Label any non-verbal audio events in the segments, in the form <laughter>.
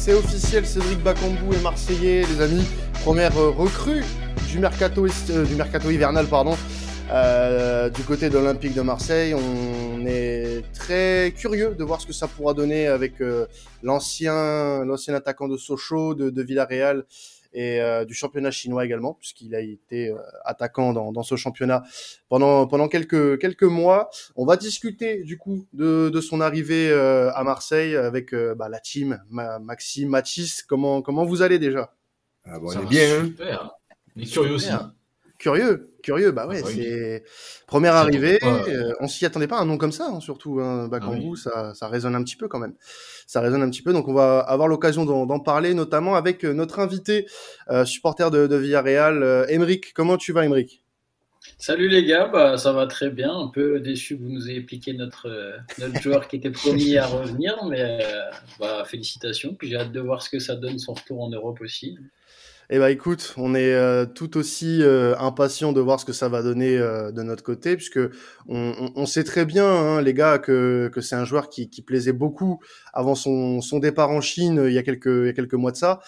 C'est officiel, Cédric Bakambu est marseillais, les amis. Première euh, recrue du mercato, euh, du mercato hivernal, pardon. Euh, du côté de l'Olympique de Marseille, on est très curieux de voir ce que ça pourra donner avec l'ancien l'ancien attaquant de Sochaux, de, de Villarreal et euh, du championnat chinois également, puisqu'il a été euh, attaquant dans, dans, ce championnat pendant pendant quelques quelques mois. On va discuter du coup de, de son arrivée euh, à Marseille avec bah, la team, Maxime, Mathis. Comment comment vous allez déjà? Ah bon, On est bien. Hein. Super. On est curieux aussi. Curieux, curieux, bah ouais, ah c'est première arrivée. Euh, on s'y attendait pas un nom comme ça, hein, surtout. Hein, Bakambu, ah ça, ça résonne un petit peu quand même. Ça résonne un petit peu, donc on va avoir l'occasion d'en parler, notamment avec euh, notre invité, euh, supporter de, de Villarreal, euh, Emeric. Comment tu vas, Emeric? Salut les gars, bah, ça va très bien. Un peu déçu que vous nous ayez piqué notre, notre <laughs> joueur qui était promis à revenir, mais bah, félicitations. Puis j'ai hâte de voir ce que ça donne son retour en Europe aussi. Eh ben écoute, on est euh, tout aussi euh, impatient de voir ce que ça va donner euh, de notre côté, puisque on, on, on sait très bien, hein, les gars, que, que c'est un joueur qui, qui, plaisait beaucoup avant son, son, départ en Chine il y a quelques, il y a quelques mois de ça.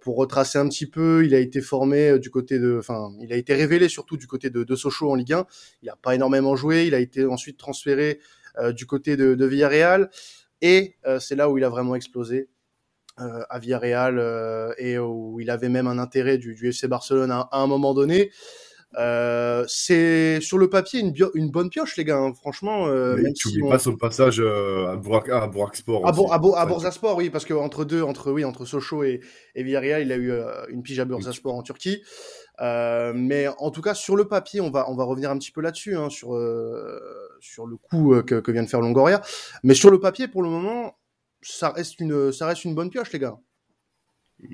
pour retracer un petit peu, il a été formé du côté de, enfin, il a été révélé surtout du côté de, de Sochaux en Ligue 1. Il n'a pas énormément joué. Il a été ensuite transféré du côté de, de Villarreal. Et c'est là où il a vraiment explosé euh, à Villarreal euh, et où il avait même un intérêt du, du FC Barcelone à, un moment donné. Euh, c'est sur le papier une, une, bonne pioche, les gars. Hein. Franchement, euh, même tu si on... pas son passage à, Bourak, à Bourg-Sport. À, Bour, à, Bourg-Sport, oui, parce que entre deux, entre oui, entre Sochaux et, et Villarreal, il a eu une pige à Bourg-Sport en Turquie. Euh, mais en tout cas, sur le papier, on va on va revenir un petit peu là-dessus, hein, sur sur le coup que, que vient de faire Longoria. Mais sur le papier, pour le moment, ça reste une, ça reste une bonne pioche, les gars.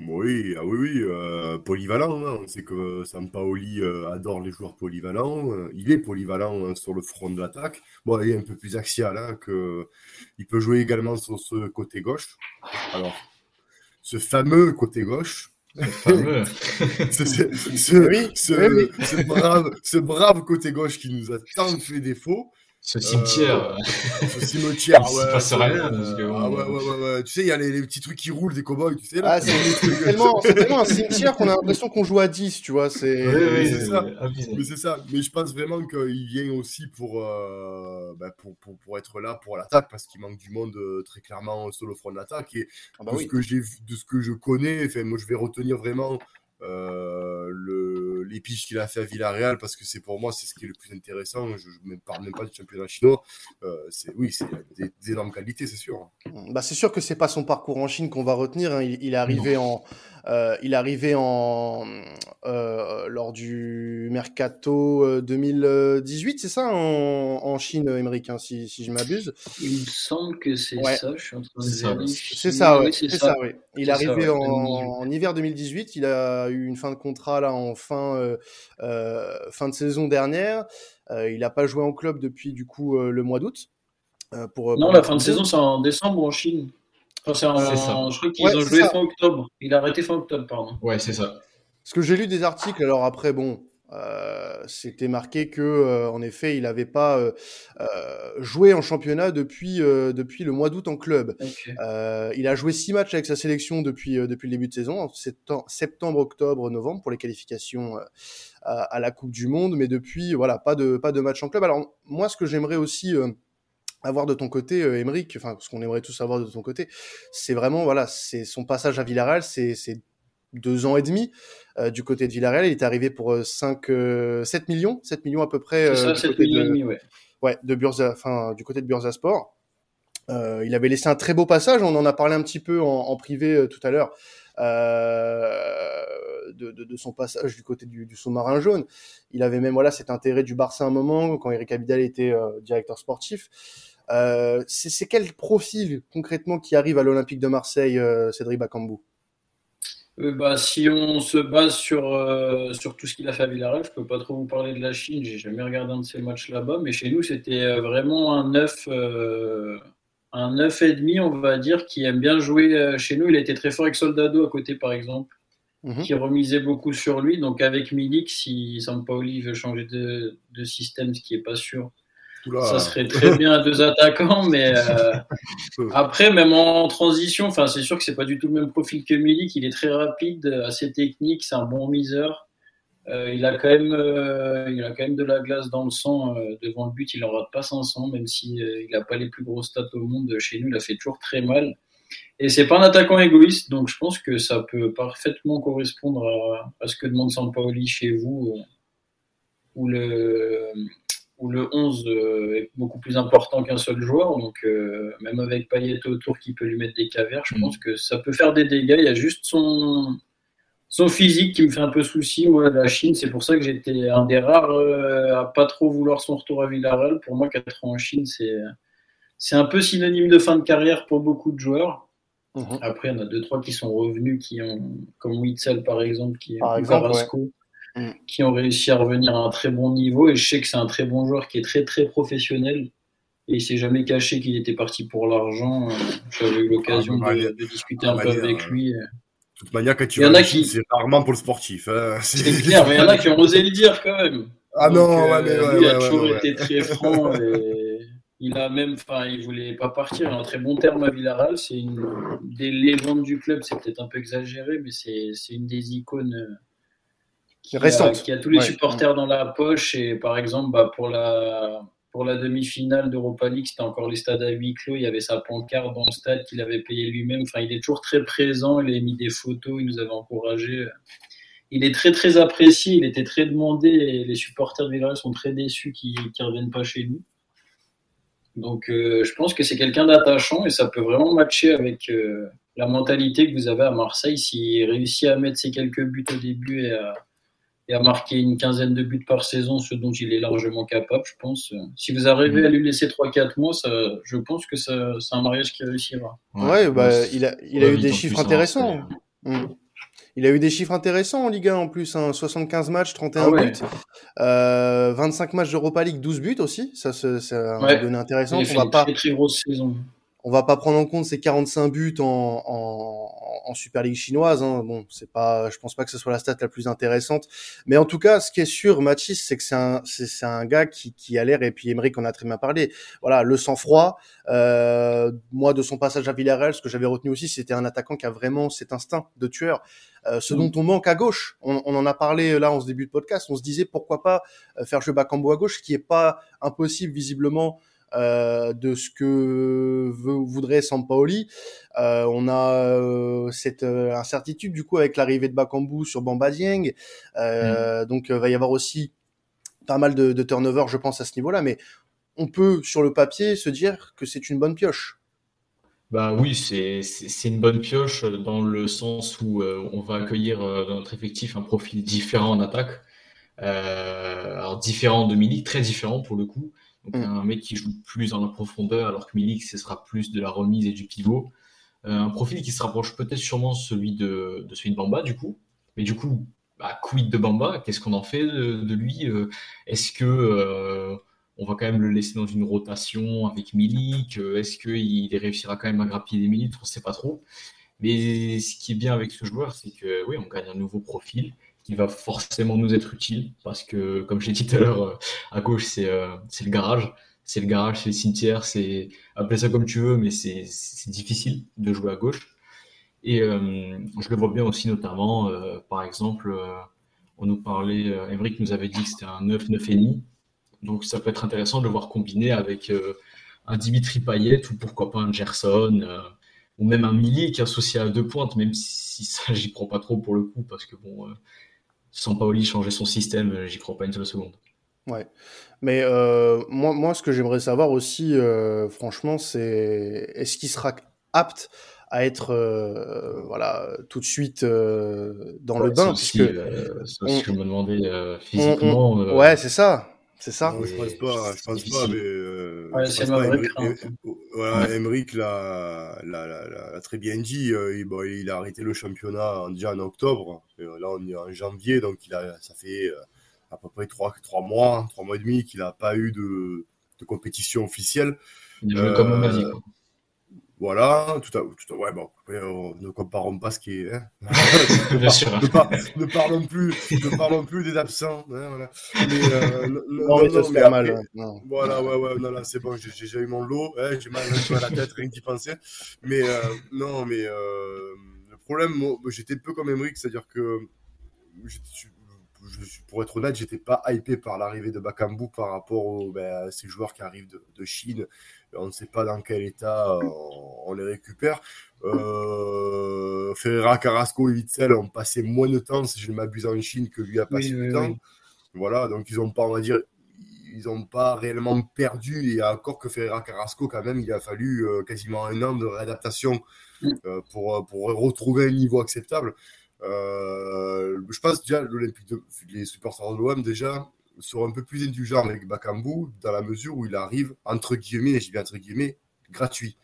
Oui, ah oui, oui, euh, polyvalent. Hein. On sait que Sampaoli euh, adore les joueurs polyvalents. Euh, il est polyvalent hein, sur le front de l'attaque. Bon, il est un peu plus axial, hein, que... il peut jouer également sur ce côté gauche. Alors, ce fameux côté gauche. <laughs> ce, ce, oui, ce, oui. ce, brave, ce brave côté gauche qui nous a tant fait défaut. Ce cimetière. Euh, ce <laughs> cimetière, ouais. Il passe rien. Parce que, ah, ouais, ouais, ouais, ouais. Tu sais, il y a les, les, petits trucs qui roulent des cowboys, tu sais. Là. Ah, c'est tellement, <laughs> tellement, un cimetière qu'on a l'impression qu'on joue à 10, tu vois. C'est oui, oui, c'est ça. Mais c'est ça. Mais je pense vraiment qu'il vient aussi pour, euh, bah, pour, pour, pour, être là pour l'attaque, parce qu'il manque du monde euh, très clairement sur le front de l'attaque. Et ah bah de, oui. ce que j'ai, de ce que je connais, enfin, moi, je vais retenir vraiment euh, le, les piges qu'il a fait à Villarreal, parce que c'est pour moi, c'est ce qui est le plus intéressant. Je ne parle même pas du championnat chinois. Euh, c'est, oui, c'est des, des, énormes qualités, c'est sûr. Bah, c'est sûr que c'est pas son parcours en Chine qu'on va retenir. Hein. Il, il, est arrivé non. en, euh, il est arrivé en, euh, lors du mercato 2018, c'est ça, en, en Chine, Émeric, hein, si, si je m'abuse? Il me semble que c'est ouais. ça. Je suis en train de C'est ça, ouais. c'est ça. ça ouais. Il est arrivé ça, ouais. en, en, hiver 2018. Il a eu une fin de contrat là en fin, euh, euh, fin de saison dernière. Euh, il n'a pas joué en club depuis du coup le mois d'août. pour, non, pour la fin de saison, c'est en décembre ou en Chine? Enfin, c'est ça. Je crois qu'ils ouais, ont joué ça. fin octobre. Il a arrêté fin octobre, pardon. Ouais, c'est ça. Parce que j'ai lu des articles, alors après, bon, euh, c'était marqué que, euh, en effet, il n'avait pas euh, joué en championnat depuis, depuis le mois d'août en club. Okay. il a joué six matchs avec sa sélection depuis, depuis le début de saison, septembre, octobre, novembre, pour les qualifications à, à, la Coupe du Monde, mais depuis, voilà, pas de, pas de match en club. Alors, moi, ce que j'aimerais aussi avoir de ton côté, euh, Emeric, enfin, ce qu'on aimerait tous avoir de ton côté, c'est vraiment, voilà, c'est son passage à Villarreal, c'est deux ans et demi euh, du côté de Villarreal. Il est arrivé pour 5, euh, 7 euh, millions, 7 millions à peu près. Euh, ça, 7 millions de, et demi, ouais. Ouais, de Bursa, enfin, du côté de Bursasport. Euh, il avait laissé un très beau passage, on en a parlé un petit peu en, en privé tout à l'heure. De, de, de, son passage du côté du, du sous-marin jaune. Il avait même voilà cet intérêt du Barça à un moment quand Eric Abidal était directeur sportif. C'est quel profil concrètement qui arrive à l'Olympique de Marseille, Cédric Bakambu? Euh, bah, Si on se base sur, euh, sur tout ce qu'il a fait à Villarreal, je peux pas trop vous parler de la Chine, j'ai jamais regardé un de ces matchs là-bas, mais chez nous c'était euh, vraiment un 9, euh, un 9 et demi, on va dire, qui aime bien jouer chez nous. Il a été très fort avec Soldado à côté par exemple. Mm -hmm. qui remisait beaucoup sur lui. Donc avec Milik, si Sampaoli veut changer de, de système, ce qui est pas sûr, Ça serait très bien à deux attaquants, mais <laughs> après, même en transition, c'est sûr que c'est pas du tout le même profil que Milik. Il est très rapide, assez technique, c'est un bon miseur. Euh, il, a quand même, euh, il a quand même de la glace dans le sang euh, devant le but. Il en rate pas 500, même si il n'a pas les plus grosses stats au monde. Chez nous, il a fait toujours très mal. Et c'est pas un attaquant égoïste, donc je pense que ça peut parfaitement correspondre à, ce que demande Sampaoli chez vous, où le, où le 11 est beaucoup plus important qu'un seul joueur. Donc même avec Payet autour qui peut lui mettre des cavernes, je mm. pense que ça peut faire des dégâts. Il y a juste son, son physique qui me fait un peu souci, moi, la Chine. C'est pour ça que j'étais un des rares euh, à pas trop vouloir son retour à Villarreal. Pour moi, 4 ans en Chine, c'est, c'est un peu synonyme de fin de carrière pour beaucoup de joueurs. Mhm. Après, il y en a deux, trois qui sont revenus, qui ont, comme Witzel par exemple, qui, par Carrasco, mhm. qui ont réussi à revenir à un très bon niveau. Et je sais que c'est un très bon joueur qui est très, très professionnel. Et il s'est jamais caché qu'il était parti pour l'argent. J'avais eu l'occasion ah, de, discuter un peu avec lui. De toute manière, quand tu vas qui... c'est rarement pour le sportif. Hein. C'est clair, <laughs> mais il y en a qui ont osé le dire quand même. Ah non, ouais, mais euh, il a toujours été très franc. Et il a même, enfin, il voulait pas partir. Il a un très bon terme à Villarreal. C'est une des légendes du club. C'est peut-être un peu exagéré, mais c'est une des icônes euh, qui, a, qui a tous les supporters dans la poche. Et par exemple, bah, pour la pour la demi-finale d'Europa League, c'était encore les stades à huis clos. Il y avait sa pancarte dans le stade qu'il avait payé lui-même. Enfin, il est toujours très présent. Il a mis des photos. Il nous avait encouragés. Il est très, très apprécié. Il était très demandé. Et les supporters de Villarreal sont très déçus qu'il ne revienne pas chez nous. Donc, euh, je pense que c'est quelqu'un d'attachant et ça peut vraiment matcher avec euh, la mentalité que vous avez à Marseille. S'il réussit à mettre ses quelques buts au début et à, et à marquer une quinzaine de buts par saison, ce dont il est largement capable, je pense. Si vous arrivez à lui laisser 3-4 mois, ça, je pense que c'est un mariage qui réussira. Ouais, bah, il a, il a eu des chiffres intéressants. Mm. Il a eu des chiffres intéressants en Ligue 1 en plus, 75 hein. matchs, 31 ah buts, euh, 25 matchs d'Europa League, 12 buts aussi, ça c'est un ouais. intéressant. Il a fait une pas... très, très grosse saison on va pas prendre en compte ces 45 buts en, en, en Super League chinoise. Hein. Bon, c'est pas, je pense pas que ce soit la stat la plus intéressante. Mais en tout cas, ce qui est sûr, Mathis, c'est que c'est un, c'est, un gars qui, qui a l'air, et puis Emery en a très bien parlé. Voilà, le sang-froid. Euh, moi, de son passage à Villarreal, ce que j'avais retenu aussi, c'était un attaquant qui a vraiment cet instinct de tueur. Euh, ce dont on manque à gauche. On, on, en a parlé là en ce début de podcast. On se disait pourquoi pas euh, faire jouer Bakambo à gauche, ce qui est pas impossible visiblement euh, de ce que veut, voudrait Sampaoli. Euh, on a euh, cette incertitude du coup avec l'arrivée de Bakambu sur Bamba Dieng. Mm. Donc va y avoir aussi pas mal de, de turnover, je pense, à ce niveau-là. Mais on peut, sur le papier, se dire que c'est une bonne pioche. Bah oui, c'est une bonne pioche dans le sens où on va accueillir dans notre effectif un profil différent en attaque. alors différent de Milik, très différent pour le coup. Donc, mm. un mec qui joue plus dans la profondeur, alors que Milik, ce sera plus de la remise et du pivot. Euh, un profil qui se rapproche peut-être sûrement celui de, de celui de Bamba, du coup. Mais du coup, bah, quid de Bamba? Qu'est-ce qu'on en fait de, lui euh, Est-ce que euh, on va quand même le laisser dans une rotation avec Milik? Est-ce qu'il réussira quand même à grappiller des minutes? On ne sait pas trop. Mais ce qui est bien avec ce joueur, c'est que oui, on gagne un nouveau profil qui va forcément nous être utile parce que, comme je l'ai dit tout à l'heure, euh, à gauche, c'est euh, le garage. C'est le garage, c'est le cimetière, c'est appelez ça comme tu veux, mais c'est difficile de jouer à gauche. Et euh, je le vois bien aussi, notamment, par exemple, on nous parlait, euh, nous avait dit que c'était un 9, 9,5. Donc ça peut être intéressant de le voir combiné avec un Dimitri Payet ou pourquoi pas un Gerson ou même un Milik associé à deux pointes, même si ça, <laughs> j'y crois pas trop pour le coup, parce que bon, sans Paoli changer son système, euh, j'y crois pas une seule seconde. Ouais, mais euh, moi, moi, ce que j'aimerais savoir aussi, euh, franchement, c'est est-ce qu'il sera apte à être, euh, voilà, tout de suite euh, dans le bain, puisque c'est ce que je me demandais physiquement. ouais, c'est ça. C'est ça Je pense pas, je pense pas, mais. Euh, ouais, c'est ma vraie crainte. Voilà, Emmerich l'a, l'a, l'a, très bien dit. Euh, il, bon, il a arrêté le championnat déjà en octobre. Euh, là, on est en janvier, donc il a, ça fait euh, à peu près trois, trois mois, trois mois et demi qu'il n'a pas eu de, de compétition officielle. Il a joué comme un basique. Voilà, tout à, tout à ouais, bon, ne comparons pas ce qui est. Hein. <laughs> ne, parlons plus, ne parlons plus des absents. Hein, voilà. Mais, euh, non, mais ça se fait mal. Voilà, ouais, ouais, non, là, c'est bon, j'ai déjà eu mon lot. Hein, j'ai mal à la tête, rien d'y penser. Mais euh, non, mais euh, le problème, j'étais un peu comme Emmerich, c'est-à-dire que pour être honnête, j'étais pas hypé par l'arrivée de Bakambu par rapport aux, ben, à ces joueurs qui arrivent de, de Chine on ne sait pas dans quel état euh, on, les récupère. Euh, Ferreira, Carrasco et Witzel ont passé moins de temps, si je ne m'abuse, en Chine que lui a passé du temps. Voilà, donc ils n'ont pas, on va dire, ils n'ont pas réellement perdu. Et encore que Ferreira Carrasco, quand même, il a fallu euh, quasiment un an de réadaptation pour, pour retrouver un niveau acceptable. Je pense déjà l'Olympique les supporters de l'OM déjà sont un peu plus indulgents avec Bakambu dans la mesure où il arrive, entre guillemets, et je dis entre guillemets, gratuit.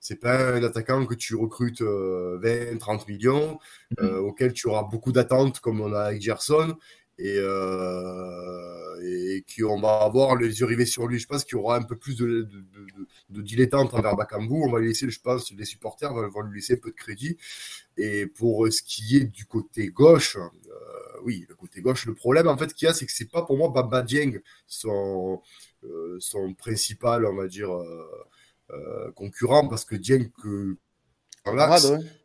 C'est pas un attaquant que tu recrutes 20, euh, 30 millions, mm-hmm. euh, auquel tu auras beaucoup d'attentes comme on a avec Gerson et, euh, et qu'on va avoir les yeux rivés sur lui. Je pense qu'il y aura un peu plus de, de, de, de dilettante envers Bakambu. On va lui laisser, je pense, les supporters vont, lui laisser un peu de crédit. Et pour ce qui est du côté gauche, oui, le côté gauche, le problème en fait qu'il y a, c'est que c'est pas pour moi Baba Dieng son, euh, son principal, on va dire, euh, euh, concurrent, parce que Dieng, que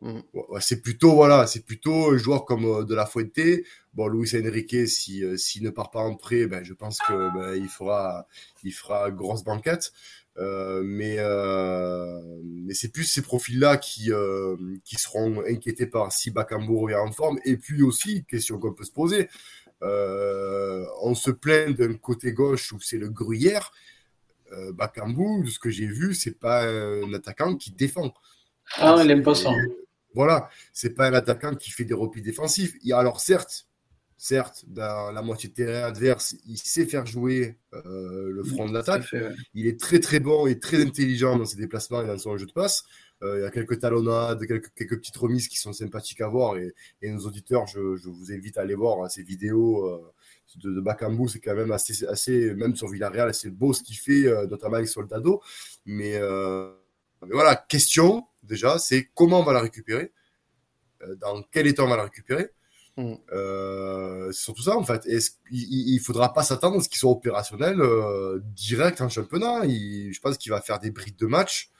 mm. c'est plutôt voilà, c'est plutôt un joueur comme de la Fuente. Bon, Luis Enrique, si s'il ne part pas en prêt, ben je pense que ben, il fera il fera grosse banquette. Euh, mais euh, mais c'est plus ces profils-là qui, euh, qui seront inquiétés par si Bakambu revient en forme. Et puis aussi, question qu'on peut se poser, on se plaint d'un côté gauche où c'est le gruyère. Bakambu, de ce que j'ai vu, c'est pas un attaquant qui défend. Ah, il aime pas ça. Voilà, c'est pas un attaquant qui fait des replis défensifs. Alors certes, certes, dans la moitié de terrain adverse, il sait faire jouer euh, le front de l'attaque. Il est très très bon et très intelligent dans ses déplacements et dans son jeu de passe. Euh, il y a quelques talonnades, quelques, quelques, petites remises qui sont sympathiques à voir. Et, nos auditeurs, je, vous invite à aller voir hein, ces vidéos euh, de, de Bakambu. C'est quand même assez, assez, même sur Villarreal, assez beau ce qu'il fait, notamment avec Soldado. Mais, mais voilà, question déjà, c'est comment on va la récupérer Dans quel état on va la récupérer Mm. Euh, c'est surtout ça en fait. il, ne faudra pas s'attendre à ce qu'il soit opérationnel euh, direct en championnat. je pense qu'il va faire des brides de match.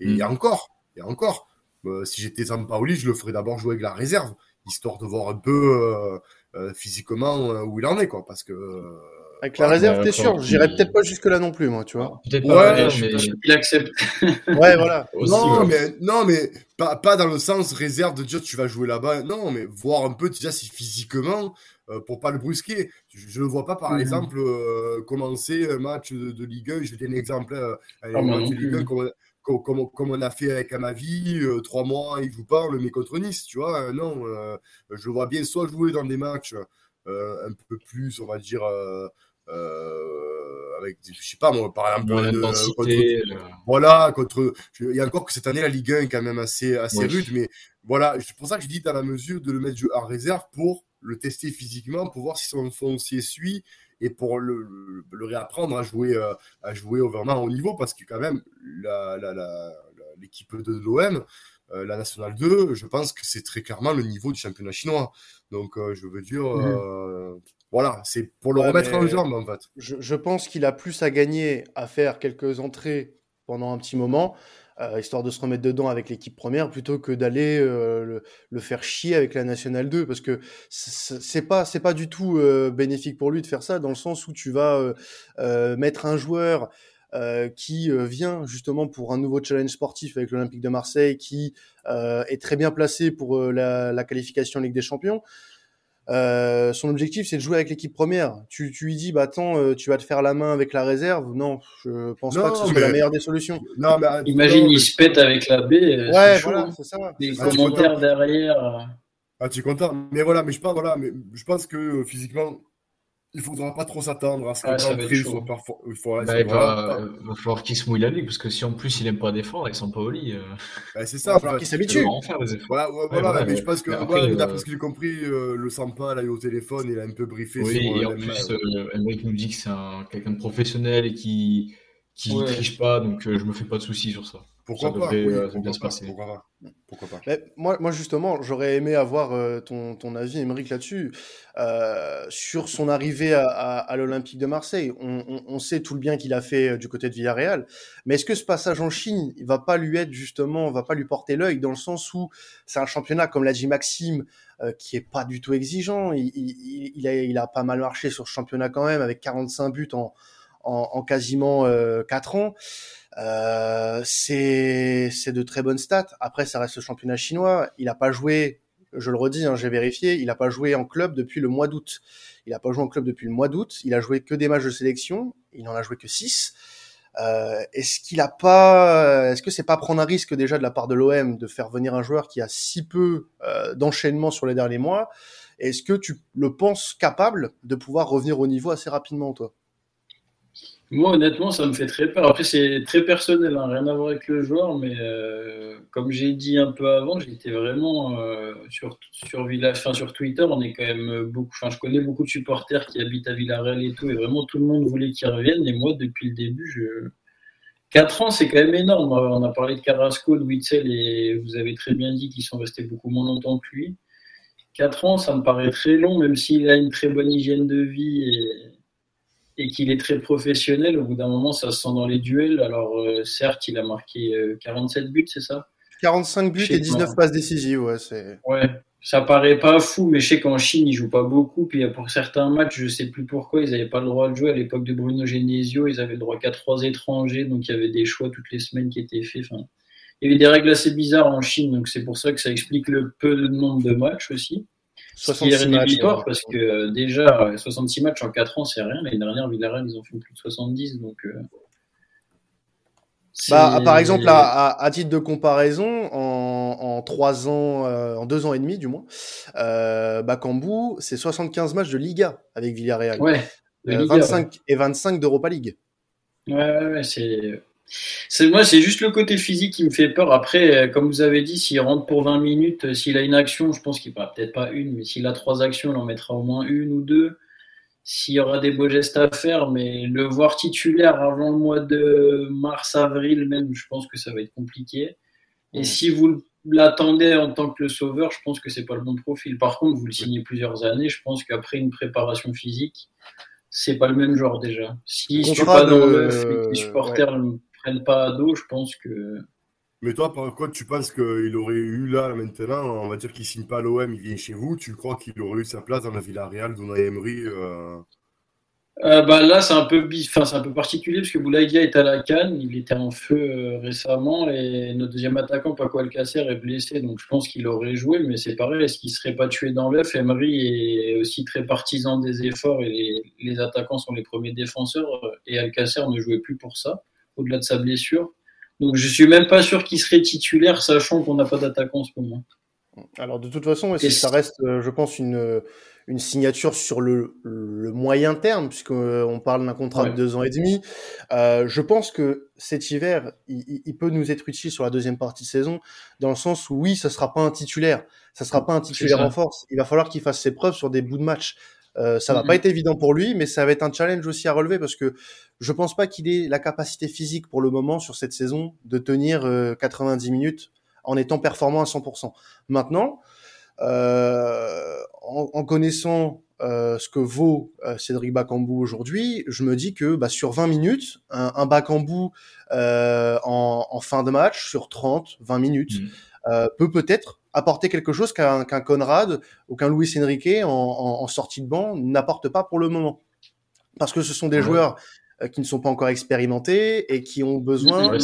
Et mm. encore, a encore. Euh, si j'étais Paoli, je le ferais d'abord jouer avec la réserve, histoire de voir un peu physiquement où il en est, quoi. Parce que avec la réserve, t'es sûr J'irai peut-être pas jusque-là non plus, moi, tu vois. Peut-être pas, ouais, mais... il accepte. <laughs> ouais, voilà. non, mais, non, mais pas, pas dans le sens réserve de dire tu vas jouer là-bas. Non, mais voir un peu déjà si physiquement, euh, pour pas le brusquer. Je ne vois pas, par mhm. exemple, euh, commencer un match de, Ligue 1. Je vais donner un exemple. Euh, un match de Ligue 1 comme, comme, comme, on a fait avec Amavi, trois mois, il joue pas, on le met contre Nice, tu vois. non, je vois bien soit jouer dans des matchs un peu plus, on va dire euh, avec, je sais pas moi, par exemple, euh, contre, euh. voilà, contre, il y a encore que cette année la Ligue 1 est quand même assez, assez rude, mais voilà, c'est pour ça que je dis dans la mesure de le mettre en réserve pour le tester physiquement, pour voir si son foncier suit et pour le, le, réapprendre à jouer, à jouer au vraiment haut niveau parce que quand même la, la, la, l'équipe de l'OM, la nationale 2, je pense que c'est très clairement le niveau du championnat chinois. Donc, je veux dire, mmh. Voilà, c'est pour le remettre en jambe en fait. Je, pense qu'il a plus à gagner à faire quelques entrées pendant un petit moment, euh, histoire de se remettre dedans avec l'équipe première, plutôt que d'aller euh, le, faire chier avec la nationale 2, parce que c'est pas c'est pas du tout euh, bénéfique pour lui de faire ça, dans le sens où tu vas mettre un joueur qui vient justement pour un nouveau challenge sportif avec l'Olympique de Marseille, qui est très bien placé pour la, la, qualification Ligue des Champions. Euh, son objectif, c'est de jouer avec l'équipe première. Tu, tu lui dis, bah attends, euh, tu vas te faire la main avec la réserve. Non, je pense pas que ce soit la meilleure des solutions. Non, mais, Imagine, il se pète avec la B. Euh, ouais, voilà, c'est ça. Les ah, commentaires derrière. Ah, tu es content. Mais voilà, mais je pense, voilà, mais je pense que physiquement, il faudra pas trop s'attendre à ce que soit parfois. Il, faudra, bah, il va, va, falloir qu'il se mouille la ligue, parce que si en plus il aime pas défendre avec son Paoli. Euh... Bah, c'est ça, il va falloir qu'il s'habitue. Voilà, voilà, mais, je pense que, après, d'après euh, ce que j'ai compris, euh, le Sampa, là, il est au téléphone, il a un peu briefé oui, sur. et en plus, euh, Emmerich nous dit que c'est quelqu'un de professionnel et qui qui ne triche pas, donc je me fais pas de soucis sur ça. Pourquoi pas bien se passer. Pourquoi pas, moi, moi, justement, j'aurais aimé avoir ton, ton, avis, Émeric, là-dessus. sur son arrivée à, à, l'Olympique de Marseille, on, on, on, sait tout le bien qu'il a fait du côté de Villarreal, mais est-ce que ce passage en Chine, il va pas lui être justement, va pas lui porter l'œil dans le sens où c'est un championnat, comme l'a dit Maxime, qui est pas du tout exigeant. Il, il, il, a, il a pas mal marché sur ce championnat quand même, avec 45 buts en, en, en quasiment euh, 4 ans. Euh, c'est de très bonnes stats. Après, ça reste le championnat chinois. Il n'a pas joué, je le redis, hein, j'ai vérifié, il n'a pas joué en club depuis le mois d'août. Il n'a pas joué en club depuis le mois d'août. Il a joué que des matchs de sélection. Il n'en a joué que 6. Euh, est-ce qu'il a pas, est-ce que c'est pas prendre un risque déjà de la part de l'OM de faire venir un joueur qui a si peu euh, d'enchaînement sur les derniers mois? Est-ce que tu le penses capable de pouvoir revenir au niveau assez rapidement, toi? Moi, honnêtement, ça me fait très peur. Après, c'est très personnel, hein, rien à voir avec le joueur, mais euh, comme j'ai dit un peu avant, j'étais vraiment euh, sur sur enfin, sur Twitter, on est quand même beaucoup. Enfin, je connais beaucoup de supporters qui habitent à Villarreal et tout, et vraiment tout le monde voulait qu'ils reviennent. Et moi, depuis le début, je 4 ans, c'est quand même énorme. On a parlé de Carrasco, de Witzel, et vous avez très bien dit qu'ils sont restés beaucoup moins longtemps que lui. 4 ans, ça me paraît très long, même s'il a une très bonne hygiène de vie et et qu'il est très professionnel, au bout d'un moment, ça se sent dans les duels. Alors, euh, certes, il a marqué 47 euh, buts, c'est ça? 45 buts et 19 passes décisives, ouais. Ouais, ça paraît pas fou, mais je sais qu'en Chine, ils jouent pas beaucoup. Puis pour certains matchs, je sais plus pourquoi, ils n'avaient pas le droit de jouer. À l'époque de Bruno Genesio, ils avaient le droit qu'à trois étrangers, donc il y avait des choix toutes les semaines qui étaient faits. Enfin, il y avait des règles assez bizarres en Chine, donc c'est pour ça que ça explique le peu de nombre de matchs aussi. 66 matchs. parce que euh, déjà, 66 matchs en 4 ans, c'est rien. L'année dernière, Villarreal, ils ont fait plus de 70. Donc, euh, bah, par exemple, à, titre de comparaison, en, en 3 ans, euh, en 2 ans et demi du moins, euh, Bakambu, c'est 75 matchs de Liga avec Villarreal. Ouais, 25 et 25 d'Europa League. Ouais, ouais, c'est c'est moi, c'est juste le côté physique qui me fait peur. Après, euh, comme vous avez dit, s'il rentre pour 20 minutes, euh, s'il a une action, je pense qu'il va peut-être pas une, mais s'il a trois actions, il en mettra au moins une ou deux. S'il y aura des beaux gestes à faire, mais le voir titulaire avant le mois de mars, avril, même, je pense que ça va être compliqué. Et si vous l'attendez en tant que le sauveur, je pense que c'est pas le bon profil. Par contre, vous le signez plusieurs années, je pense qu'après une préparation physique, c'est pas le même genre déjà. Si je suis pas dans le les supporters prennent pas à dos, je pense que. Mais toi, par contre, tu penses qu'il aurait eu là, maintenant, on va dire qu'il signe pas l'OM, il vient chez vous, tu crois qu'il aurait eu sa place dans la Villarreal, dans Emery euh... Euh, bah, là, c'est un peu enfin, c'est un peu particulier parce que Boulaïga est à la canne, il était en feu euh, récemment et notre deuxième attaquant Paco Alcacer est blessé, donc je pense qu'il aurait joué, mais c'est pareil, est-ce qu'il serait pas tué dans l'œuf? Emery est aussi très partisan des efforts et les, attaquants sont les premiers défenseurs et Alcacer ne jouait plus pour ça, au-delà de sa blessure. Donc je suis même pas sûr qu'il serait titulaire, sachant qu'on n'a pas d'attaquant en ce moment. Alors de toute façon, ça reste, euh, je pense, une une signature sur le, le moyen terme, puisqu'on parle d'un contrat de deux ans et demi. Euh, je pense que cet hiver, il, il, peut nous être utile sur la deuxième partie de saison, dans le sens où oui, ça sera pas un titulaire, ça sera pas un titulaire en force. Il va falloir qu'il fasse ses preuves sur des bouts de match. Euh, ça va pas être évident pour lui, mais ça va être un challenge aussi à relever parce que je pense pas qu'il ait la capacité physique pour le moment sur cette saison de tenir 90 euh, minutes en étant performant à 100%. Maintenant, euh, en, connaissant ce que vaut Cédric Bakambu aujourd'hui, je me dis que bah, sur 20 minutes, un, un Bakambu en, en, fin de match, sur 30, 20 minutes, mmh. peut peut-être apporter quelque chose qu'un Conrad ou qu'un Luis Enrique en, en, sortie de banc n'apporte pas pour le moment. Parce que ce sont des joueurs euh, qui ne sont pas encore expérimentés et qui ont besoin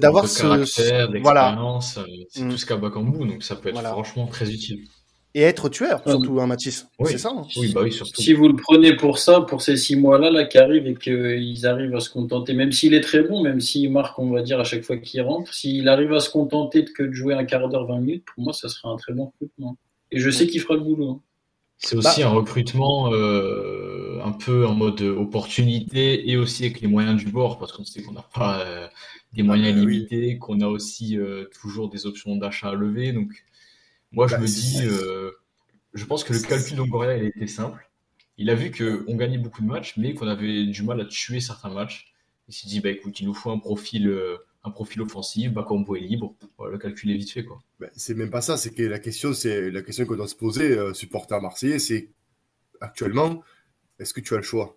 d'avoir ce voilà euh, c'est mm. tout ce qu'a Bakambu donc ça peut être franchement très utile et être tueur surtout un hein, Mathis c'est ça hein. oui bah oui surtout si vous le prenez pour ça pour ces six mois là là qui arrivent et qu'ils arrivent à se contenter même s'il est très bon même s'il marque on va dire à chaque fois qu'il rentre s'il arrive à se contenter de que de jouer un quart d'heure 20 minutes pour moi ça serait un très bon recrutement et je sais qu'il fera le boulot hein. C'est aussi bah. un recrutement euh, un peu en mode opportunité et aussi avec les moyens du bord, parce qu'on sait qu'on n'a pas euh, des moyens ah, limités, qu'on a aussi euh, toujours des options d'achat à lever. Donc, moi, je bah, me dis, je pense que le calcul d'Ongoria, il a été simple. Il a vu qu'on gagnait beaucoup de matchs, mais qu'on avait du mal à tuer certains matchs. Il s'est dit, bah, écoute, il nous faut un profil, un profil offensif, est libre. le calcul est vite fait. Quoi. Ben, c'est même pas ça, c'est que la question, c'est la question qu'on doit se poser, supporter marseillais, c'est actuellement, est-ce que tu as le choix?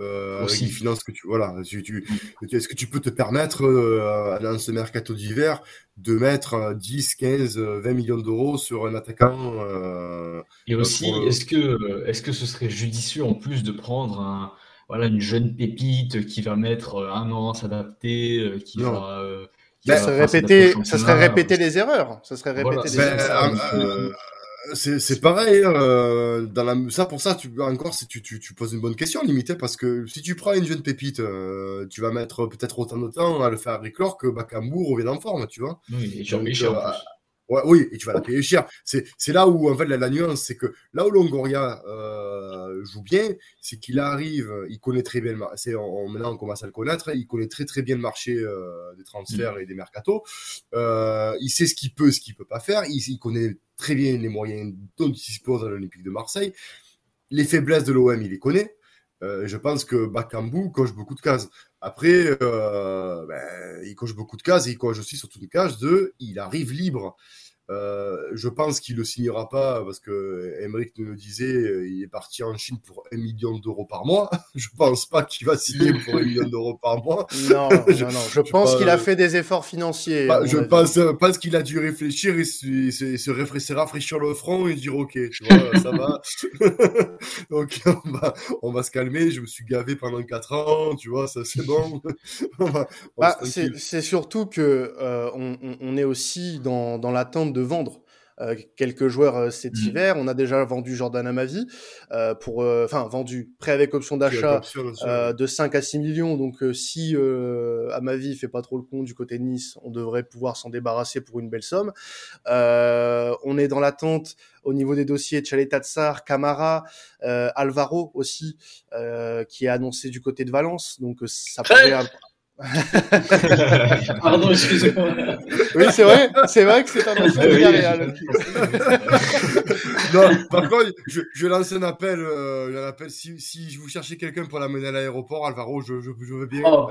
Euh, avec les finances que tu voilà tu, est-ce que tu peux te permettre euh, dans ce mercato d'hiver de mettre 10 15 20 millions d'euros sur un attaquant euh, et aussi est-ce que est-ce que ce serait judicieux en plus de prendre un voilà une jeune pépite qui va mettre un an à s'adapter qui va ça, serait répéter, ça serait répéter les erreurs. Ça serait répéter les ben, erreurs c'est pareil. Hein, euh, dans la, ça, pour ça, tu, encore, si tu, tu, tu poses une bonne question, limite, parce que si tu prends une jeune pépite, euh, tu vas mettre peut-être autant de temps à le faire réclore que Bakambu revienne en forme, tu vois. Oui, et euh, oui, et tu vas la payer cher. C'est là où, en fait, la, nuance, c'est que là où Longoria joue bien, c'est qu'il arrive, il connaît très bien le marché. Maintenant, on commence à le connaître. Il connaît très, très bien le marché des transferts mm. et des mercatos. Il sait ce qu'il peut, ce qu'il peut pas faire. Il, il, connaît très bien les moyens dont il dispose à l'Olympique de Marseille. Les faiblesses de l'OM, il les connaît. Euh, je pense que Bakambu coche beaucoup de cases. Après, euh, ben, il coche beaucoup de cases et il coche aussi surtout une case de il arrive libre. Euh, je pense qu'il le signera pas parce que Emmerich nous le disait, euh, il est parti en Chine pour un million d'euros par mois. <laughs> Je pense pas qu'il va signer pour un million d'euros par mois. <laughs> Non, je, <laughs> non, non. je, pense qu'il a fait des efforts financiers. je pense, pense qu'il a dû réfléchir et se, se, se, rafraîchir le front et dire ok, tu vois, ça va. Donc on va, on va se calmer. Je me suis gavé pendant 4 ans, tu vois, ça c'est bon. bah, c'est surtout que euh, on, on, est aussi dans, dans l'attente de vendre. Euh, quelques joueurs euh, cet mmh. hiver. On a déjà vendu Jordan Amavi euh, pour, enfin vendu prêt avec option d'achat de 5 à 6 millions. Donc si Amavi fait pas trop le con du côté de Nice, on devrait pouvoir s'en débarrasser pour une belle somme. on est dans l'attente au niveau des dossiers Chalet Tatsar, Camara, Alvaro aussi, qui est annoncé du côté de Valence. Donc ça pourrait <laughs> Pardon, excusez-moi. Oui, c'est vrai, c'est vrai que c'est un ancien oui, réel. <laughs> non, par contre, je, je lance un appel, euh, un appel si, si vous cherchez quelqu'un pour l'amener à l'aéroport, Alvaro, je, je, je veux bien. Oh,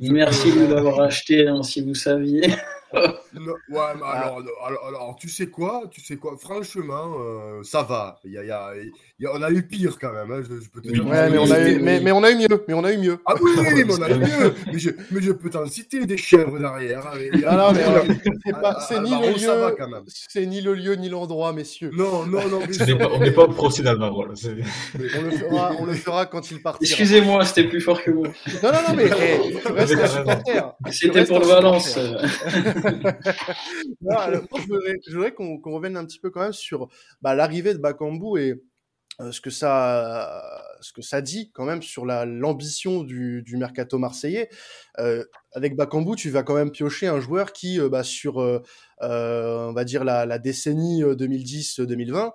Merci de l'avoir acheté, hein, si vous saviez. Non, ouais, mais alors, alors, alors, tu sais quoi, tu sais quoi, franchement, euh, ça va. Il y a, y a, on a eu pire quand même. Hein, je, peux te dire. Ouais, mais on, a eu, mais, mais, on a eu mieux. Mais on a eu mieux. Ah oui, mais on a eu <laughs> mieux. mais, je, mais je peux t'en citer des chèvres derrière. Hein, ah c'est ni le lieu, ni le lieu ni l'endroit, messieurs. Non, non, non. <laughs> Mais on n'est pas au procès d'Alvaro. On le fera, on le fera quand il partira. Excusez-moi, c'était plus fort que moi. Non, non, non, mais hey, tu restes un supporter. C'était pour le Valence. <laughs> <laughs> je voudrais, qu'on revienne un petit peu quand même sur bah, l'arrivée de Bakambu et euh, ce que ça ce que ça dit quand même sur la l'ambition du, mercato marseillais. Euh, avec Bakambu tu vas quand même piocher un joueur qui euh, bah, sur on va dire la, décennie 2010-2020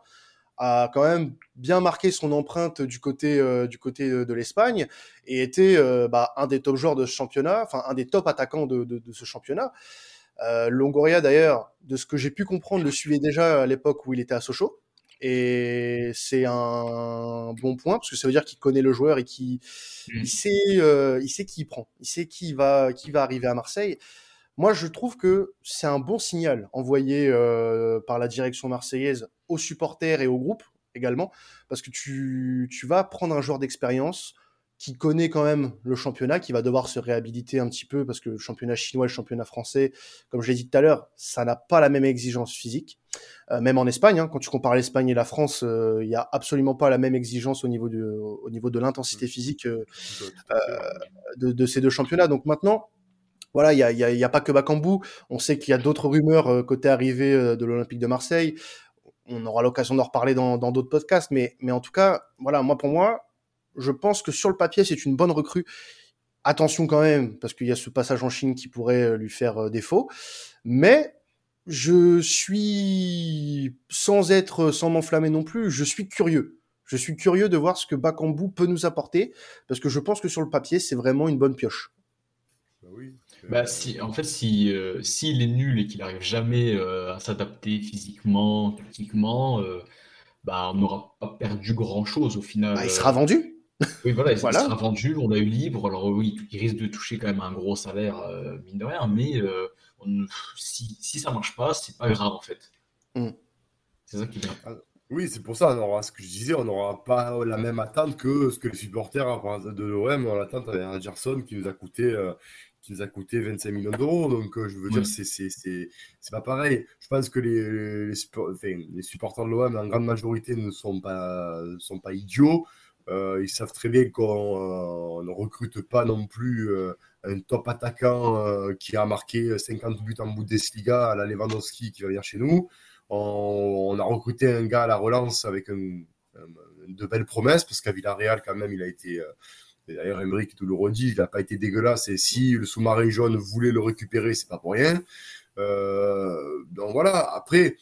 a quand même bien marqué son empreinte du côté du côté de, l'Espagne et était bah, un des top joueurs de ce championnat enfin un des top attaquants de ce championnat Longoria d'ailleurs de ce que j'ai pu comprendre le suivait déjà à l'époque où il était à Sochaux et c'est un bon point parce que ça veut dire qu'il connaît le joueur et qu'il mmh. il sait, euh, il sait qui il prend, il sait qui va, qui va arriver à Marseille. Moi, je trouve que c'est un bon signal envoyé euh, par la direction marseillaise aux supporters et au groupe également, parce que tu, tu vas prendre un joueur d'expérience, qui connaît quand même le championnat, qui va devoir se réhabiliter un petit peu parce que le championnat chinois et le championnat français, comme je l'ai dit tout à l'heure, ça n'a pas la même exigence physique. Euh, même en Espagne, hein, quand tu compares l'Espagne et la France, euh, il n'y a absolument pas la même exigence au niveau, du, au niveau de l'intensité mmh. physique euh, de, de, ces deux championnats. Donc maintenant, voilà, il n'y a, y a, y a, pas que Bakambu. On sait qu'il y a d'autres rumeurs côté arrivée de l'Olympique de Marseille. On aura l'occasion d'en reparler dans d'autres podcasts, mais, mais en tout cas, voilà, moi pour moi, je pense que sur le papier, c'est une bonne recrue. Attention quand même, parce qu'il y a ce passage en Chine qui pourrait euh, lui faire euh, défaut. Mais je suis, sans être, sans m'enflammer non plus, je suis curieux. Je suis curieux de voir ce que Bakambu peut nous apporter, parce que je pense que sur le papier, c'est vraiment une bonne pioche. Bah oui. Bah, si, en fait, si euh, s'il est nul et qu'il n'arrive jamais à s'adapter physiquement, tactiquement, bah, on n'aura pas perdu grand chose au final. Bah, il sera vendu. Oui, voilà, il sera vendu, on l'a eu libre. Alors oui, il risque de toucher quand même un gros salaire, euh, mine de rien, mais euh, si, si ça marche pas, c'est pas grave en fait. Mm. C'est ça qui est bien. Ah, oui, c'est pour ça, on aura ce que je disais, on n'aura pas la même attente que ce que les supporters de l'OM ont l'attente avec un Gerson qui nous a coûté, euh, qui nous a coûté 25 millions d'euros. Donc, je veux dire, c'est, c'est, c'est, pas pareil. Je pense que les, les, les supporters de l'OM, en grande majorité, ne sont pas, sont pas idiots. Euh, ils savent très bien qu'on euh, ne recrute pas non plus euh, un top attaquant qui a marqué 50 buts en Bundesliga à la Lewandowski qui va venir chez nous. On, a recruté un gars à la relance avec de belles promesses parce qu'à Villarreal quand même il a été D'ailleurs, Emmerich tout le redit, il n'a pas été dégueulasse. Et si le sous-marin jaune voulait le récupérer, c'est pas pour rien. donc voilà. Après,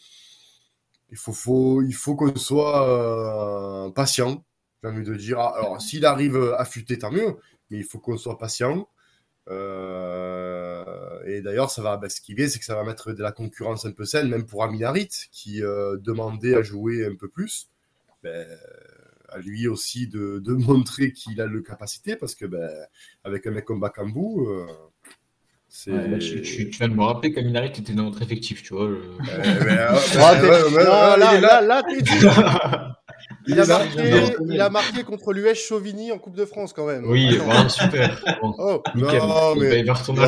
il faut qu'on soit patient j'ai envie de dire. Ah, alors, s'il arrive à affûté, tant mieux, mais il faut qu'on soit patient. Euh, et d'ailleurs, ça va, ben, ce qui vient, c'est que ça va mettre de la concurrence un peu saine, même pour Aminarit, qui euh, demandait à jouer un peu plus. Ben, à lui aussi de, de <laughs> montrer qu'il a le capacité, parce que ben, avec un mec comme Bakambu, euh, c'est... tu, tu, viens de me rappeler qu'Aminarit était dans notre effectif, tu vois. là, là, là, <laughs> Il a, marqué, il a marqué contre l'US Chauvigny en Coupe de France quand même. Oui, super. Oh. Non, mais, il va retourner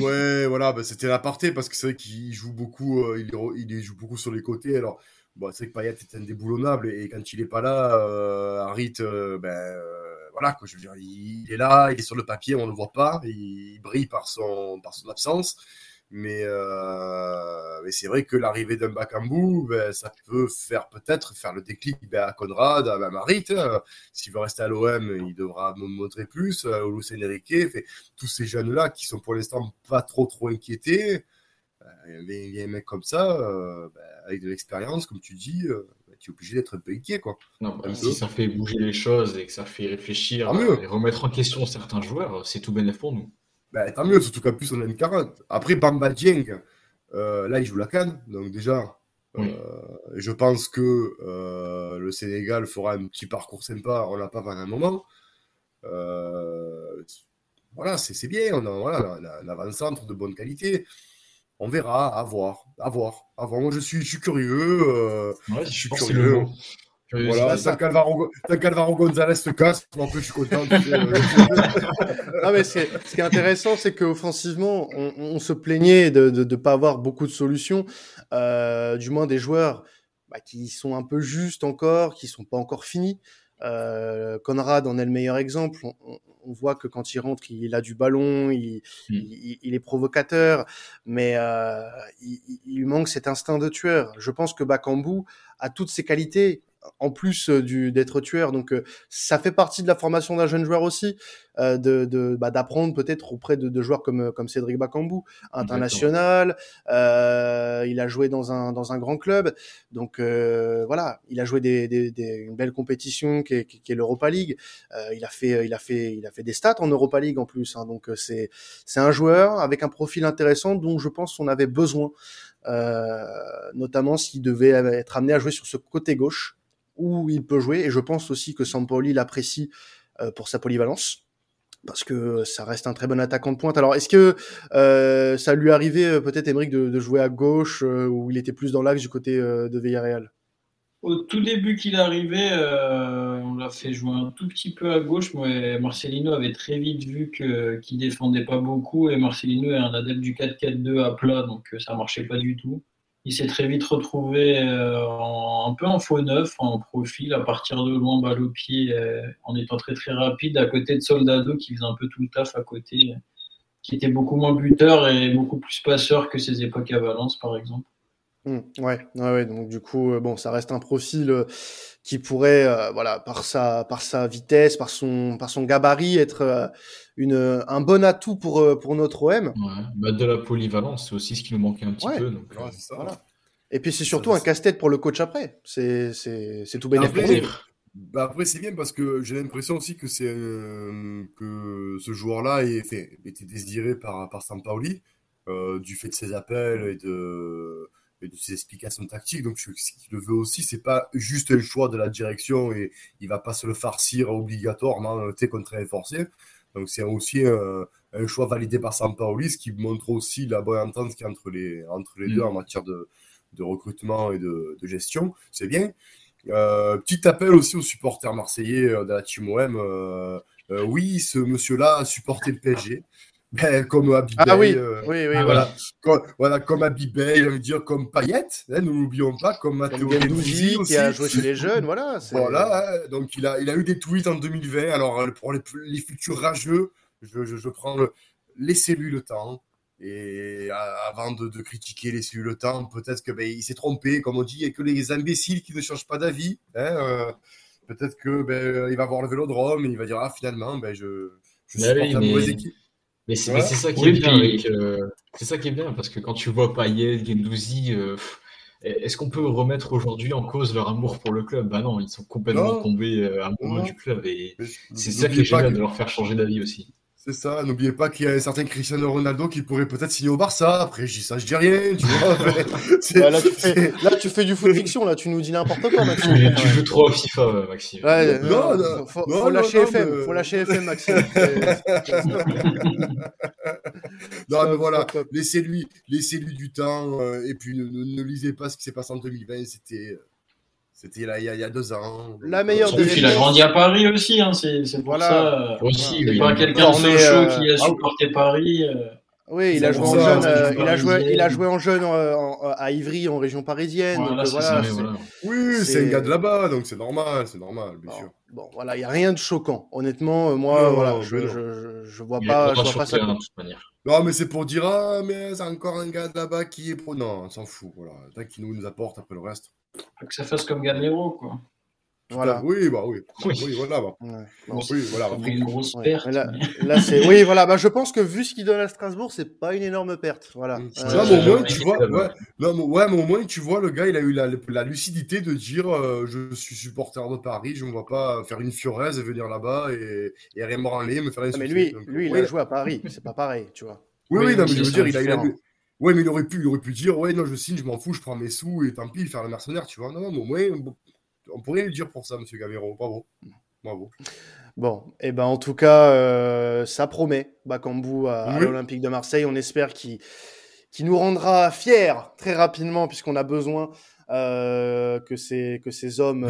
ouais, voilà, bah, c'était l'aparté parce que c'est vrai qu'il joue beaucoup, euh, il, il, joue beaucoup sur les côtés. Alors, bon, c'est vrai que Payet est indéboulonnable et quand il est pas là, euh, Harit, euh, ben euh, voilà, quoi, je veux dire, il, est là, il est sur le papier, on ne le voit pas, il brille par son, par son absence. Mais, euh, mais c'est vrai que l'arrivée d'un Bakambu, ben, ça peut faire peut-être faire le déclic ben, à Conrad, à Marit. Hein. S'il veut rester à l'OM, il devra me montrer plus. Euh, au Lucien Enrique, fait, tous ces jeunes-là qui sont pour l'instant pas trop trop inquiétés. Ben, il y a un mec comme ça, euh, ben, avec de l'expérience, comme tu dis, euh, ben, tu es obligé d'être un peu inquiet. Quoi. Non, si ça fait bouger les choses et que ça fait réfléchir et remettre en question certains joueurs, c'est tout bénéf pour nous. Ben, tant mieux, surtout qu'en plus on a une carotte. Après, Bamba Dieng, euh, là il joue la canne, donc déjà, euh, je pense que euh, le Sénégal fera un petit parcours sympa, on l'a pas pendant un moment. voilà, c'est bien, on a voilà, l'avant-centre de bonne qualité. On verra, à voir, à voir, à voir. Moi je suis, je suis curieux. je suis curieux. Voilà, ça Calvaro, Calvaro Gonzalez se casse, en plus je suis content. <laughs> non, mais ce qui est intéressant, c'est qu'offensivement, on, on, se plaignait de ne pas avoir beaucoup de solutions, euh, du moins des joueurs bah, qui sont un peu justes encore, qui sont pas encore finis. Euh, Conrad en est le meilleur exemple. On, on, voit que quand il rentre, il a du ballon, il, mm. il, il est provocateur, mais euh, il, il, manque cet instinct de tueur. Je pense que Bakambu a toutes ses qualités en plus euh, du d'être tueur. Donc euh, ça fait partie de la formation d'un jeune joueur aussi, euh, de bah, d'apprendre peut-être auprès de, de, joueurs comme comme Cédric Bakambu, international. Euh, il a joué dans un dans un grand club, donc voilà, il a joué des, des, des, une belle compétition qui est, qui est l'Europa League. il a fait il a fait il a fait des stats en Europa League en plus. Hein, donc c'est c'est un joueur avec un profil intéressant dont je pense qu'on avait besoin. Euh, notamment s'il devait être amené à jouer sur ce côté gauche où il peut jouer. Et je pense aussi que Sampoli l'apprécie euh, pour sa polyvalence parce que ça reste un très bon attaquant de pointe. Alors, est-ce que euh, ça lui arrivait euh, peut-être, Émeric, de, jouer à gauche, où il était plus dans l'axe du côté de Villarreal? Au tout début qu'il arrivait, on l'a fait jouer un tout petit peu à gauche, mais Marcelino avait très vite vu qu'il défendait pas beaucoup, et Marcelino est un adepte du 4-4-2 à plat, donc ça marchait pas du tout il s'est très vite retrouvé euh, un peu en faux neuf, en profil, à partir de loin, balle au pied, euh, en étant très très rapide, à côté de Soldado qui faisait un peu tout le taf à côté, qui était beaucoup moins buteur et beaucoup plus passeur que ses époques à Valence, par exemple. Mmh, ouais, ouais, donc du coup, euh, bon, ça reste un profil qui pourrait, voilà, par sa, par sa vitesse, par son, par son gabarit, être une, un bon atout pour, euh, pour notre OM. Bah, de la polyvalence, c'est aussi ce qui nous manquait un petit peu. Donc, euh, Et puis c'est surtout un casse-tête pour le coach après. C'est tout bénéfique. Bah après, c'est bien parce que j'ai l'impression aussi que c'est euh, que ce joueur-là était désiré par, par Sampaoli, euh, du fait de ses appels et de, de ses explications tactiques. Donc, ce qu'il veut aussi, c'est pas juste un choix de la direction et il va pas se le farcir obligatoirement contre un forcé. Donc, c'est aussi un choix validé par Sampaoli, ce qui montre aussi la bonne entente qu'il y a entre les, entre les deux mm. en matière de, de recrutement et de, de gestion. C'est bien. Euh, petit appel aussi aux supporters marseillais euh, de la Team OM. Euh, oui, ce monsieur-là a supporté le PSG. Ben, comme Abibay, ah oui, oui, oui, voilà. Comme, voilà, comme Abibay, je veux dire, comme Payet, hein, nous n'oublions pas, comme Matteo Guendouzi qui a joué chez les jeunes, voilà. Voilà, hein, donc il a, il a eu des tweets en 2020. Alors pour les, les futurs rageux, je, je, je prends le, laissez-lui le temps. Et avant de, de, critiquer les cellules le temps, peut-être que ben, il s'est trompé, comme on dit, et que les imbéciles qui ne changent pas d'avis, hein, euh, peut-être que ben, il va voir le Vélodrome et il va dire ah finalement ben je, je supporte la mauvaise équipe. Mais c'est ça qui est bien avec, euh, c'est ça qui est bien parce que quand tu vois Payet, Gendouzi, euh, est-ce qu'on peut remettre aujourd'hui en cause leur amour pour le club? Bah non, ils sont complètement tombés amoureux du club et c'est ça qui est génial de leur faire changer d'avis aussi. C'est ça, n'oubliez pas qu'il y a un certain Cristiano Ronaldo qui pourrait peut-être signer au Barça. Après, je dis ça, je dis rien, tu vois. <laughs> là, tu fais, là, tu fais du foot fiction, là, tu nous dis n'importe quoi, Maxime. Tu, joues trop à FIFA, Maxime. Ouais, non, non, faut, lâcher FM, faut lâcher FM, Maxime. <laughs> non, mais voilà, laissez-lui, laissez-lui du temps, euh, et puis ne, ne, lisez pas ce qui s'est passé en 2020, c'était, euh, c'était là il y, a, il y, a, deux ans. La meilleure des Il a grandi à Paris aussi, hein, c'est pour voilà. ça. Aussi, c'est pas quelqu'un de Sochaux qui a euh, supporté Paris. Euh. Oui, il a, joué en jeune, euh, il, a joué, il a joué en jeune à Ivry, en région parisienne. Voilà, donc, voilà, ça, oui, c'est un gars de là-bas, donc c'est normal, c'est normal, bien bon, sûr. Bon, voilà, il n'y a rien de choquant. Honnêtement, moi, non, voilà, je, je, je, vois il pas, je vois pas ça. De toute manière. Non, mais c'est pour dire, ah, mais c'est encore un gars de là-bas qui est pro. Non, on s'en fout, voilà. Tant qu'il nous, nous apporte après le reste. Que ça fasse comme Gamero, quoi. Voilà. Oui, bah oui. Oui, voilà. Bah. oui, voilà. Une grosse perte. Là, là c'est. Oui, voilà. Bah, je pense que vu ce qu'il donne à Strasbourg, c'est pas une énorme perte. Voilà. Euh, non, mais au moins, tu vois. Ouais. Non, mais, ouais, mais au moins, tu vois, le gars, il a eu la, la lucidité de dire euh, je suis supporter de Paris, je ne vois pas faire une fioraise et venir là-bas et, et rien branler, me faire une. Mais lui, lui, il a joué à Paris. C'est pas pareil, tu vois. Oui, oui, non, mais je veux dire, il a, il a, Ouais, mais il aurait pu, il aurait pu dire, ouais, non, je signe, je m'en fous, je prends mes sous et tant pis, faire le mercenaire, tu vois. Non, non, mais au moins, on pourrait le dire pour ça, monsieur Gavero. Bravo. Bravo. Bon, et eh ben en tout cas, euh, ça promet, Bakambu à, l'Olympique de Marseille. On espère qu'il nous rendra fiers très rapidement, puisqu'on a besoin euh, que, ces, que ces hommes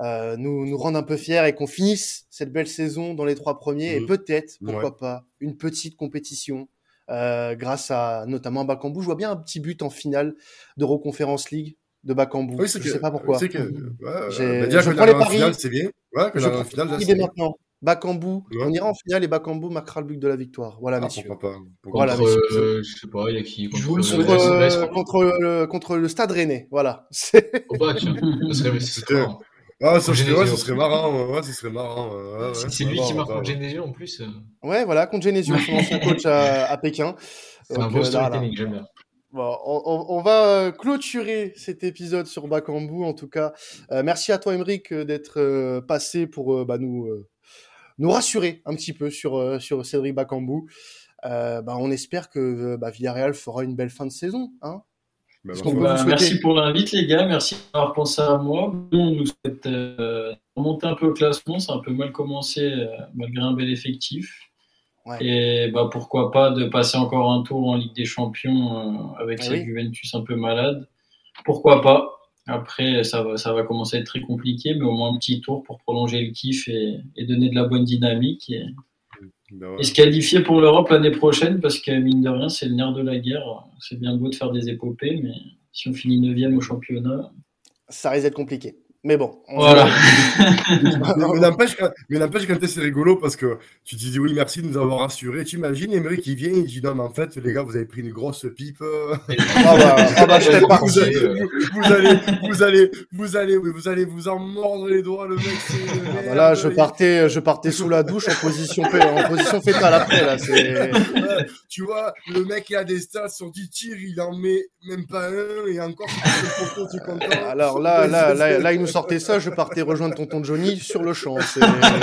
euh, nous, nous rendent un peu fiers et qu'on finisse cette belle saison dans les trois premiers. Et peut-être, pourquoi pas, une petite compétition euh, grâce à notamment Bakambu. Je vois bien un petit but en finale de Reconférence League de Bakambu. Oui, je ne sais pas pourquoi. Que, ouais, bah, je prends les paris. C'est bien. Ouais, que je prends finale, dès maintenant. Bakambu, on ira en finale et Bakambu marquera le but de la victoire. Voilà, ah, messieurs. Pourquoi pas pourquoi Voilà, contre, euh, je sais pas, il y a qui contre, contre, contre, le, contre, le Stade Rennais. Voilà. <laughs> Au bac, ce serait, ah, ça serait, ouais, ça serait marrant. Ouais, ça serait marrant. Ouais, c'est lui qui marque contre Genesio en plus. Ouais, voilà, contre Genesio, son ancien <laughs> coach à, à Pékin. C'est un beau euh, storytelling, j'aime bien. Bon, on, on, va euh, clôturer cet épisode sur Bakambu. En tout cas, euh, merci à toi, Emeric, d'être euh, passé pour euh, bah, nous, nous rassurer un petit peu sur, sur Cédric Bakambu. bah, on espère que bah, Villarreal fera une belle fin de saison. Hein bah, bah, merci pour l'invite, les gars. Merci d'avoir pensé à moi. on nous souhaite euh, remonter un peu au classement. C'est un peu mal commencé euh, malgré un bel effectif. Et bah, pourquoi pas de passer encore un tour en Ligue des Champions euh, avec ah cette Juventus un peu malade. Pourquoi pas Après, ça va, ça va commencer à être très compliqué, mais au moins un petit tour pour prolonger le kiff et, et donner de la bonne dynamique. Et, ben et se qualifier pour l'Europe l'année prochaine, parce que mine de rien, c'est le nerf de la guerre. C'est bien beau de faire des épopées, mais si on finit 9 au championnat. Ça risque d'être compliqué. Mais bon. Voilà. mais n'empêche, quand c'est rigolo parce que tu te dis oui, merci de nous avoir rassurés. Tu imagines Emery qui vient, il dit non, mais en fait, les gars, vous avez pris une grosse pipe. Vous, allez, vous, allez, vous allez, vous allez, vous allez vous en mordre les doigts, le mec. Ah bah là, je partais, je partais sous la douche en position, en position fétale après, là. tu vois, le mec, il a des stats sur 10 tirs, il en met même pas un, et encore, tu es content. Alors là, là, là, là, il nous sortait ça, je partais rejoindre tonton Johnny sur le champ. <laughs>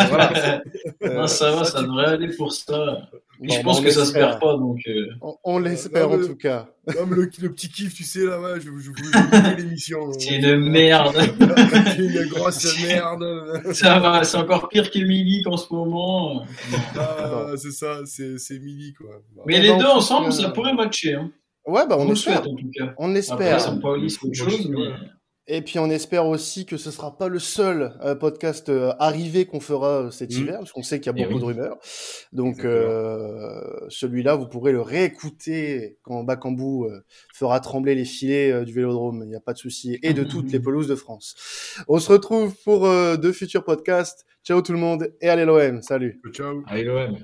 Voilà. Ah, ça va, ça devrait aller pour ça. je pense que ça se perd pas, donc. Euh. On, l'espère en tout cas. Non, mais le, petit kiff, tu sais, là, ouais, je, je voulais <laughs> l'émission. C'est une merde. C'est une grosse <laughs> merde. Ça va, c'est encore pire qu'Emily qu'en ce moment. Ah, c'est ça, c'est Emily, quoi. Mais les deux ensemble, ça pourrait matcher. Hein. Ouais, bah on, espère. en tout cas. On espère. Après, pas autre chose, mais. Et puis on espère aussi que ce sera pas le seul euh, podcast euh, arrivé qu'on fera euh, cet mmh. hiver, parce qu'on sait qu'il y a eh beaucoup de rumeurs. Donc celui-là, vous pourrez le réécouter quand Bakambu fera trembler les filets du Vélodrome. Il n'y a pas de souci, et de toutes les pelouses de France. On se retrouve pour de futurs podcasts. Ciao tout le monde et allez l'OM. Salut. Ciao. Allez l'OM.